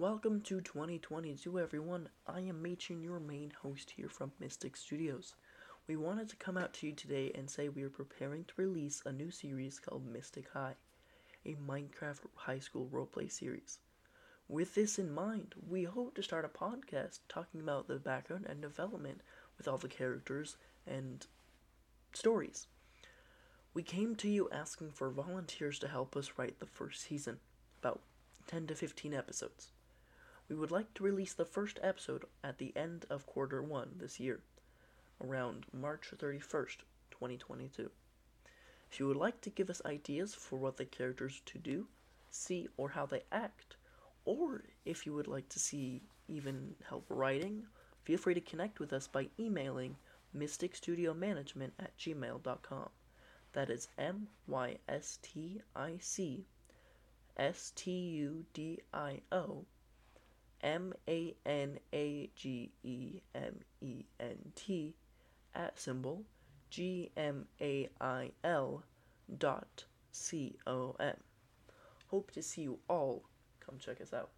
Welcome to 2022, everyone. I am Machin, your main host here from Mystic Studios. We wanted to come out to you today and say we are preparing to release a new series called Mystic High, a Minecraft high school roleplay series. With this in mind, we hope to start a podcast talking about the background and development with all the characters and stories. We came to you asking for volunteers to help us write the first season, about 10 to 15 episodes. We would like to release the first episode at the end of quarter one this year, around March 31st, 2022. If you would like to give us ideas for what the characters to do, see, or how they act, or if you would like to see even help writing, feel free to connect with us by emailing mysticstudiomanagement at gmail.com. That is M Y S T I C S T U D I O M A N A G E M E N T at symbol G M A I L dot C O M. Hope to see you all. Come check us out.